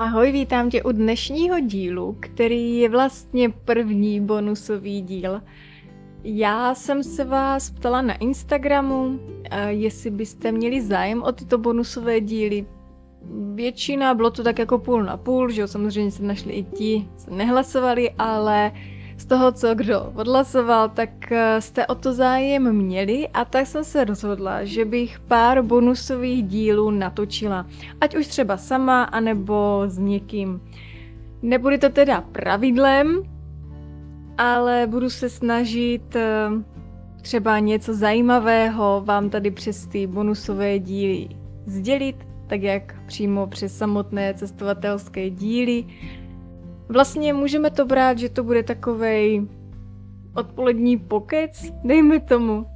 Ahoj, vítám tě u dnešního dílu, který je vlastně první bonusový díl. Já jsem se vás ptala na Instagramu, jestli byste měli zájem o tyto bonusové díly. Většina, bylo to tak jako půl na půl, že jo, samozřejmě se našli i ti, co nehlasovali, ale z toho, co kdo odhlasoval, tak eh, jste o to zájem měli a tak jsem se rozhodla, že bych pár bonusových dílů natočila. Ať už třeba sama, anebo s někým. Nebude to teda pravidlem, ale budu se snažit eh, třeba něco zajímavého vám tady přes ty bonusové díly sdělit, tak jak přímo přes samotné cestovatelské díly, Vlastně můžeme to brát, že to bude takovej odpolední pokec, dejme tomu.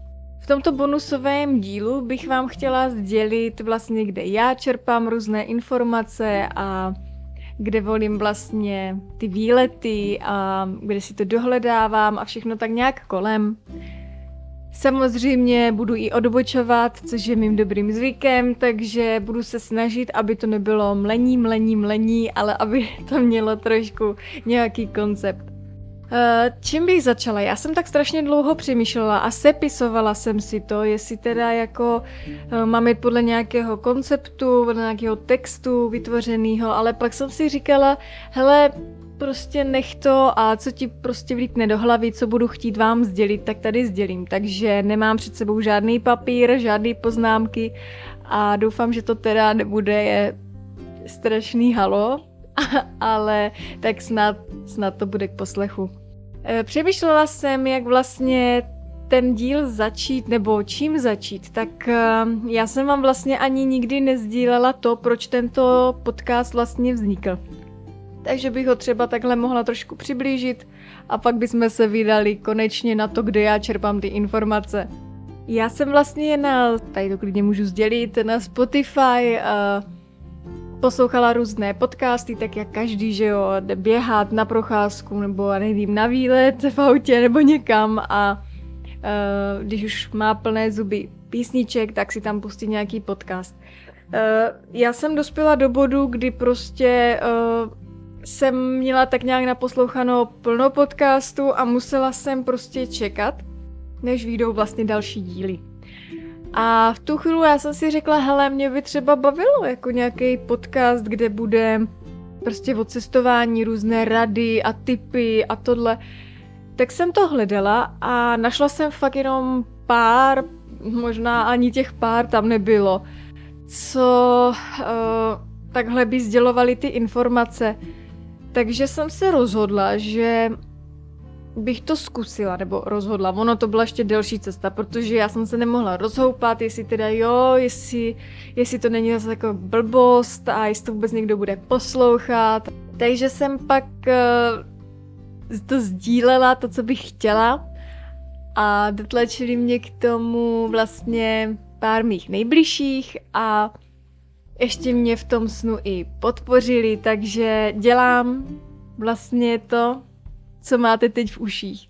V tomto bonusovém dílu bych vám chtěla sdělit vlastně, kde já čerpám různé informace a kde volím vlastně ty výlety a kde si to dohledávám a všechno tak nějak kolem. Samozřejmě budu i odbočovat, což je mým dobrým zvykem, takže budu se snažit, aby to nebylo mlení, mlení, mlení, ale aby to mělo trošku nějaký koncept. Eh, čím bych začala? Já jsem tak strašně dlouho přemýšlela a sepisovala jsem si to, jestli teda jako eh, mám jít podle nějakého konceptu, podle nějakého textu vytvořeného, ale pak jsem si říkala, hele, prostě nech to a co ti prostě vlítne do hlavy, co budu chtít vám sdělit, tak tady sdělím. Takže nemám před sebou žádný papír, žádný poznámky a doufám, že to teda nebude je strašný halo, ale tak snad, snad to bude k poslechu. E, přemýšlela jsem, jak vlastně ten díl začít, nebo čím začít, tak e, já jsem vám vlastně ani nikdy nezdílela to, proč tento podcast vlastně vznikl takže bych ho třeba takhle mohla trošku přiblížit a pak bychom se vydali konečně na to, kde já čerpám ty informace. Já jsem vlastně na, tady to klidně můžu sdělit, na Spotify uh, poslouchala různé podcasty, tak jak každý, že jo, jde běhat na procházku nebo nevím, na výlet v autě nebo někam a uh, když už má plné zuby písniček, tak si tam pustí nějaký podcast. Uh, já jsem dospěla do bodu, kdy prostě uh, jsem měla tak nějak naposlouchano plno podcastů a musela jsem prostě čekat, než výjdou vlastně další díly. A v tu chvíli já jsem si řekla, hele, mě by třeba bavilo jako nějaký podcast, kde bude prostě o cestování, různé rady a typy a tohle. Tak jsem to hledala a našla jsem fakt jenom pár, možná ani těch pár tam nebylo, co uh, takhle by sdělovali ty informace. Takže jsem se rozhodla, že bych to zkusila, nebo rozhodla. Ono to byla ještě delší cesta, protože já jsem se nemohla rozhoupat, jestli teda jo, jestli, jestli to není zase jako blbost a jestli to vůbec někdo bude poslouchat. Takže jsem pak uh, to sdílela, to, co bych chtěla a dotlačili mě k tomu vlastně pár mých nejbližších a ještě mě v tom snu i podpořili, takže dělám vlastně to, co máte teď v uších.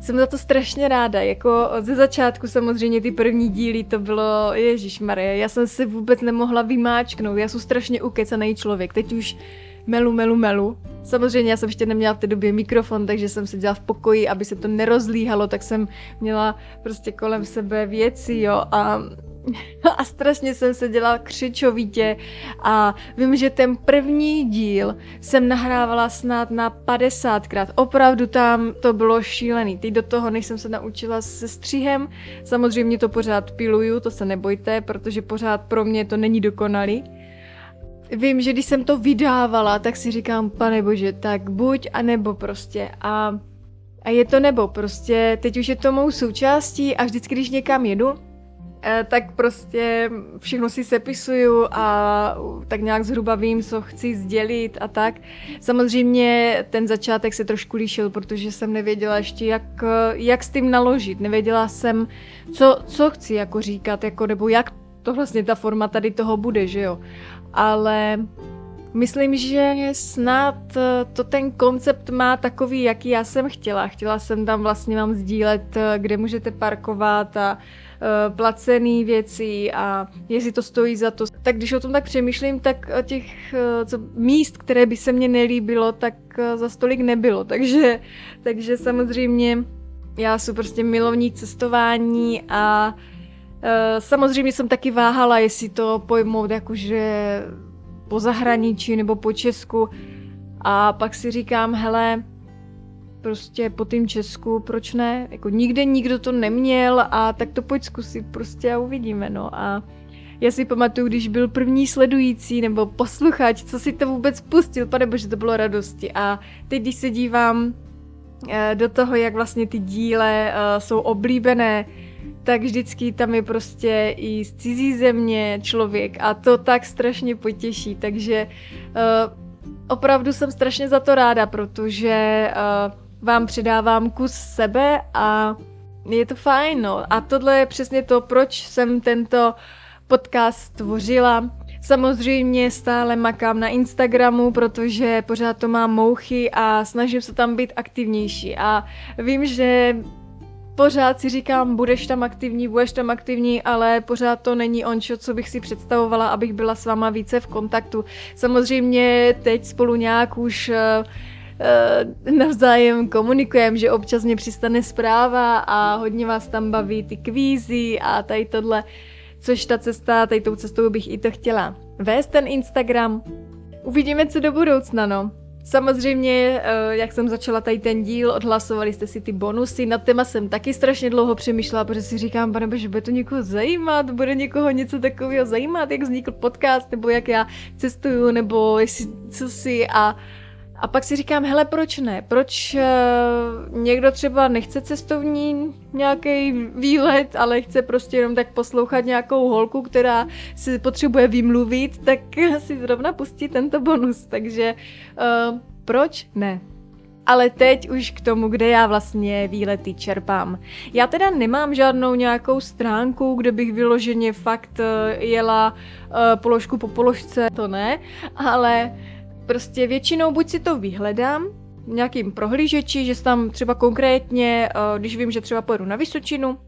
Jsem za to strašně ráda, jako ze začátku samozřejmě ty první díly to bylo, Ježíš Marie, já jsem se vůbec nemohla vymáčknout, já jsem strašně ukecaný člověk, teď už melu, melu, melu. Samozřejmě já jsem ještě neměla v té době mikrofon, takže jsem seděla v pokoji, aby se to nerozlíhalo, tak jsem měla prostě kolem sebe věci, jo, a a strašně jsem se dělala křičovitě a vím, že ten první díl jsem nahrávala snad na 50krát. Opravdu tam to bylo šílený. Teď do toho, než jsem se naučila se střihem, samozřejmě to pořád piluju, to se nebojte, protože pořád pro mě to není dokonalý. Vím, že když jsem to vydávala, tak si říkám, pane bože, tak buď a nebo prostě. A, a je to nebo prostě, teď už je to mou součástí a vždycky, když někam jedu, tak prostě všechno si sepisuju a tak nějak zhruba vím, co chci sdělit a tak. Samozřejmě ten začátek se trošku líšil, protože jsem nevěděla ještě, jak, jak s tím naložit. Nevěděla jsem, co, co chci jako říkat, jako, nebo jak to vlastně ta forma tady toho bude, že jo. Ale Myslím, že snad to ten koncept má takový, jaký já jsem chtěla. Chtěla jsem tam vlastně vám sdílet, kde můžete parkovat a Eh, placený věci a jestli to stojí za to. Tak když o tom tak přemýšlím, tak těch eh, co, míst, které by se mně nelíbilo, tak eh, za stolik nebylo. Takže, takže samozřejmě já jsem prostě milovník cestování a samozřejmě jsem taky váhala, jestli to pojmout jakože po zahraničí nebo po Česku. A pak si říkám, hele, prostě po tým Česku, proč ne? Jako nikde nikdo to neměl a tak to pojď zkusit prostě a uvidíme, no a já si pamatuju, když byl první sledující nebo posluchač, co si to vůbec pustil, pane bože, to bylo radosti. A teď, když se dívám eh, do toho, jak vlastně ty díle eh, jsou oblíbené, tak vždycky tam je prostě i z cizí země člověk a to tak strašně potěší, takže uh, opravdu jsem strašně za to ráda, protože uh, vám přidávám kus sebe a je to fajn, no. A tohle je přesně to, proč jsem tento podcast tvořila. Samozřejmě stále makám na Instagramu, protože pořád to mám mouchy a snažím se tam být aktivnější. A vím, že pořád si říkám, budeš tam aktivní, budeš tam aktivní, ale pořád to není ončo, co bych si představovala, abych byla s váma více v kontaktu. Samozřejmě teď spolu nějak už uh, navzájem komunikujeme, že občas mě přistane zpráva a hodně vás tam baví ty kvízy a tady tohle, což ta cesta, tady tou cestou bych i to chtěla vést ten Instagram. Uvidíme, co do budoucna, no. Samozřejmě, eh, jak jsem začala tady ten díl, odhlasovali jste si ty bonusy, na téma jsem taky strašně dlouho přemýšlela, protože si říkám, pane bože, bude to někoho zajímat, bude někoho něco takového zajímat, jak vznikl podcast, nebo jak já cestuju, nebo jestli co si a a pak si říkám, hele, proč ne? Proč uh, někdo třeba nechce cestovní nějaký výlet, ale chce prostě jenom tak poslouchat nějakou holku, která si potřebuje vymluvit, tak si zrovna pustí tento bonus. Takže uh, proč ne? Ale teď už k tomu, kde já vlastně výlety čerpám. Já teda nemám žádnou nějakou stránku, kde bych vyloženě fakt uh, jela položku po položce, to ne, ale Prostě většinou buď si to vyhledám, nějakým prohlížeči, že tam třeba konkrétně, eh, když vím, že třeba pojedu na Vysočinu,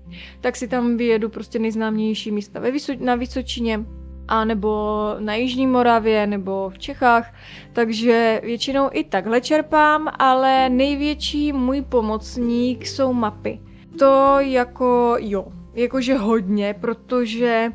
tak si tam vyjedu prostě nejznámější místa ve Vyso- na Vysočině, a nebo na Jižní Moravě, nebo v Čechách, takže většinou i takhle čerpám, ale největší můj pomocník jsou mapy. To jako jo, jakože hodně, protože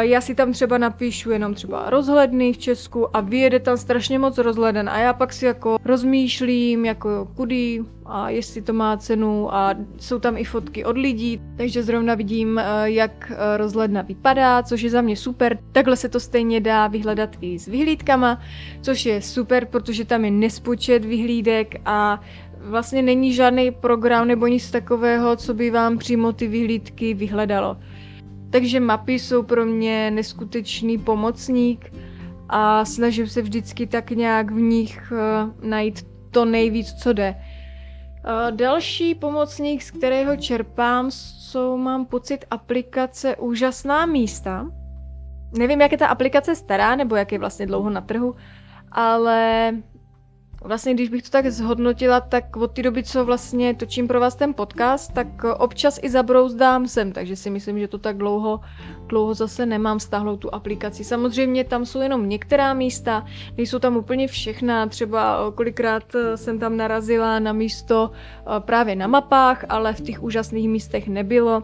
já si tam třeba napíšu jenom třeba rozhledny v Česku a vyjede tam strašně moc rozhleden a já pak si jako rozmýšlím jako kudy a jestli to má cenu a jsou tam i fotky od lidí, takže zrovna vidím, eh, jak eh, rozhledna vypadá, což je za mě super. Takhle se to stejně dá vyhledat i s vyhlídkama, což je super, protože tam je nespočet vyhlídek a vlastně není žádný program nebo nic takového, co by vám přímo ty vyhlídky vyhledalo. Takže mapy jsou pro mě neskutečný pomocník a snažím se vždycky tak nějak v nich uh, najít to nejvíc, co jde. Uh, další pomocník, z kterého čerpám, jsou, mám pocit, aplikace Úžasná místa. Nevím, jak je ta aplikace stará, nebo jak je vlastně dlouho na trhu, ale Vlastně, když bych to tak zhodnotila, tak od té doby, co vlastně točím pro vás ten podcast, tak občas i zabrouzdám sem, takže si myslím, že to tak dlouho, dlouho zase nemám stáhlou tu aplikaci. Samozřejmě tam jsou jenom některá místa, nejsou tam úplně všechna, třeba kolikrát jsem tam narazila na místo eh, právě na mapách, ale v těch úžasných místech nebylo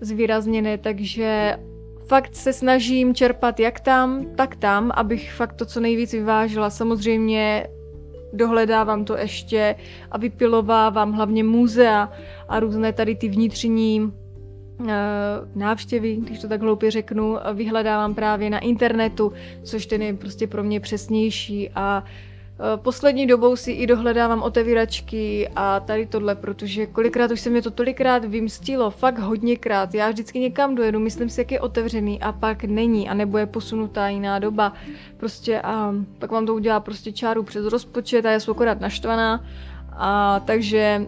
zvýrazněné, takže fakt se snažím čerpat jak tam, tak tam, abych fakt to co nejvíc vyvážila. Samozřejmě dohledávám to ještě a vypilovávám hlavně muzea a různé tady ty vnitřní eh, návštěvy, když to tak hloupě řeknu, vyhledávám právě na internetu, což ten je prostě pro mě přesnější a Eh, poslední dobou si i dohledávám otevíračky a tady tohle, protože kolikrát už se mě to tolikrát vymstilo, fakt hodněkrát. Já vždycky někam dojedu, myslím si, jak je otevřený a pak není, a nebo je posunutá jiná doba. Prostě a pak vám to udělá prostě čáru přes rozpočet a já jsem akorát naštvaná. A takže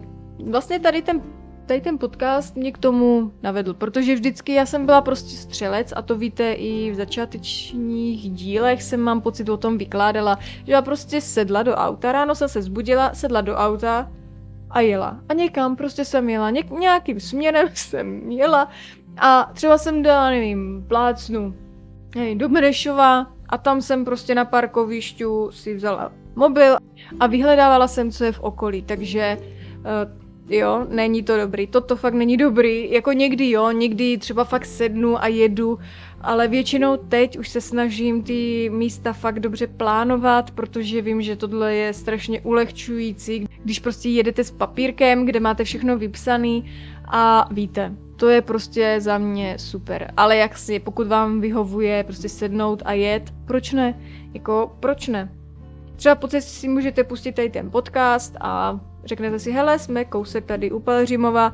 vlastně tady ten tady ten podcast mě k tomu navedl, protože vždycky já jsem byla prostě střelec a to víte i v začátečních dílech jsem mám pocit o tom vykládala, že já prostě sedla do auta, ráno jsem se zbudila, sedla do auta a jela. A někam prostě jsem jela, něk- nějakým směrem jsem jela a třeba jsem dala, nevím, plácnu, nevím, do Mrešova a tam jsem prostě na parkovišťu si vzala mobil a vyhledávala jsem, co je v okolí, takže uh, jo, není to dobrý, toto fakt není dobrý, jako někdy jo, někdy třeba fakt sednu a jedu, ale většinou teď už se snažím ty místa fakt dobře plánovat, protože vím, že tohle je strašně ulehčující, když prostě jedete s papírkem, kde máte všechno vypsaný a víte, to je prostě za mě super. Ale jak si, pokud vám vyhovuje prostě sednout a jet, proč ne? Jako, proč ne? Třeba po cestě si můžete pustit tady ten podcast a řeknete si, hele, jsme kousek tady u Pelřimova,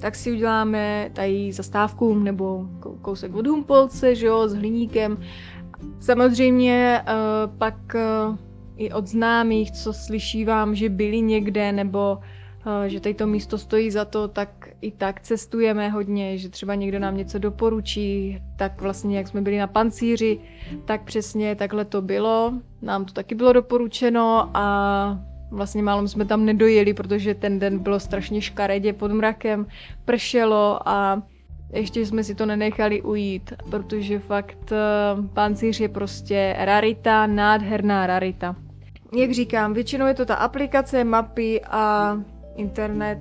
tak si uděláme tady zastávku nebo kousek od Humpolce, že jo, s hliníkem. Samozřejmě uh, pak uh, i od známých, co slyšívám, že byli někde nebo uh, že tady to místo stojí za to, tak i tak cestujeme hodně, že třeba někdo nám něco doporučí, tak vlastně jak jsme byli na pancíři, tak přesně takhle to bylo. Nám to taky bylo doporučeno a Vlastně málem jsme tam nedojeli, protože ten den bylo strašně škaredě pod mrakem, pršelo a ještě jsme si to nenechali ujít, protože fakt uh, pancíř je prostě rarita, nádherná rarita. Jak říkám, většinou je to ta aplikace, mapy a internet.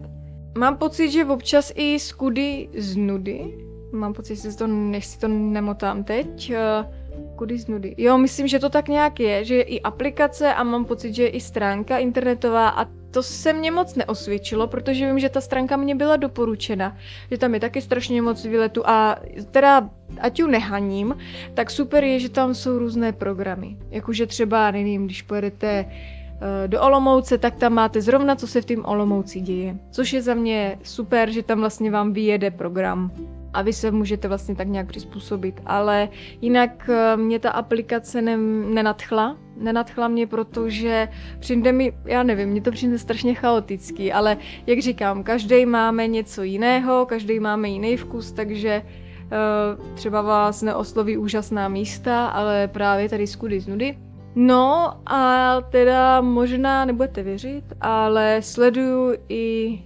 Mám pocit, že občas i skudy z nudy. Mám pocit, že si to, než si to nemotám teď. Uh, kudy z nudy. Jo, myslím, že to tak nějak je, že je i aplikace a mám pocit, že je i stránka internetová a to se mně moc neosvědčilo, protože vím, že ta stránka mě byla doporučena, že tam je taky strašně moc výletů a teda ať ju nehaním, tak super je, že tam jsou různé programy. Jakože třeba, nevím, když pojedete eh, do Olomouce, tak tam máte zrovna, co se v tom Olomouci děje. Což je za mě super, že tam vlastně vám vyjede program a vy se můžete vlastně tak nějak přizpůsobit. Ale jinak eh, mě ta aplikace ne, nenadchla. Nenadchla mě, protože přijde mi, já nevím, mě to přijde strašně chaotický, ale jak říkám, každý máme něco jiného, každý máme jiný vkus, takže uh, třeba vás neosloví úžasná místa, ale právě tady skudy z nudy. No a teda možná nebudete věřit, ale sleduju i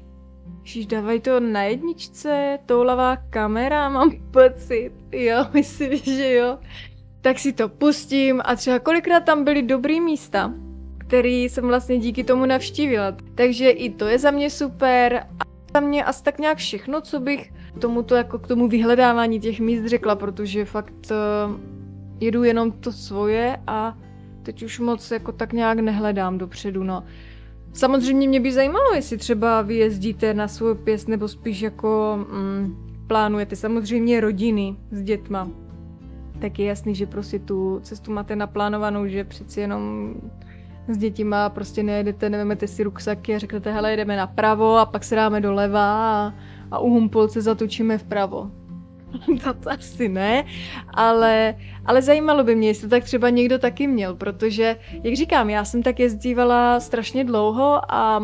Ježiš, dávají to na jedničce, toulavá kamera, mám pocit. Jo, myslím, že jo. Tak si to pustím a třeba kolikrát tam byly dobrý místa, který jsem vlastně díky tomu navštívila. Takže i to je za mě super a za mě asi tak nějak všechno, co bych tomuto jako k tomu vyhledávání těch míst řekla, protože fakt uh, jedu jenom to svoje a teď už moc jako tak nějak nehledám dopředu, no. Samozřejmě mě by zajímalo, jestli třeba vy jezdíte na svou pěst nebo spíš jako mm, plánujete samozřejmě rodiny s dětma. Tak je jasný, že prostě tu cestu máte naplánovanou, že přeci jenom s dětima prostě nejedete, nevezmete si ruksaky a řeknete, hele, jedeme napravo a pak se dáme doleva a, a u Humpolce zatočíme vpravo. to asi ne, ale, ale zajímalo by mě, jestli tak třeba někdo taky měl, protože, jak říkám, já jsem tak jezdívala strašně dlouho a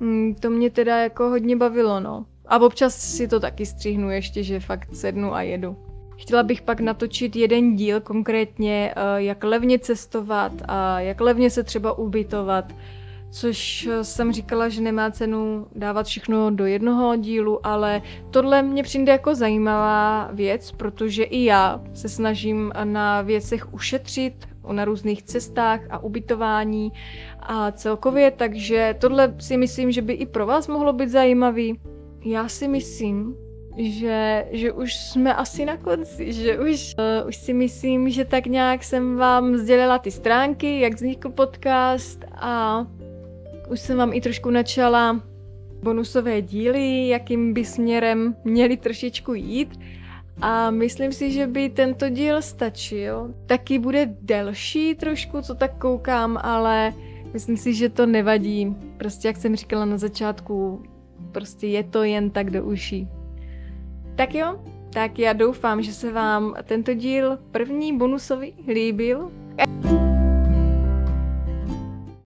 mm, to mě teda jako hodně bavilo, no. A občas si to taky střihnu ještě, že fakt sednu a jedu. Chtěla bych pak natočit jeden díl konkrétně, eh, jak levně cestovat a jak levně se třeba ubytovat, což eh, jsem říkala, že nemá cenu dávat všechno do jednoho dílu, ale tohle mě přijde jako zajímavá věc, protože i já se snažím na věcech ušetřit, na různých cestách a ubytování a celkově, takže tohle si myslím, že by i pro vás mohlo být zajímavý. Já si myslím, že, že už jsme asi na konci, že už, uh, už si myslím, že tak nějak jsem vám sdělila ty stránky, jak vznikl podcast a už jsem vám i trošku načala bonusové díly, jakým by směrem měli trošičku jít. A myslím si, že by tento díl stačil. Taky bude delší trošku, co tak koukám, ale myslím si, že to nevadí. Prostě jak jsem říkala na začátku, prostě je to jen tak do uší. Tak jo, tak já doufám, že se vám tento díl první bonusový líbil.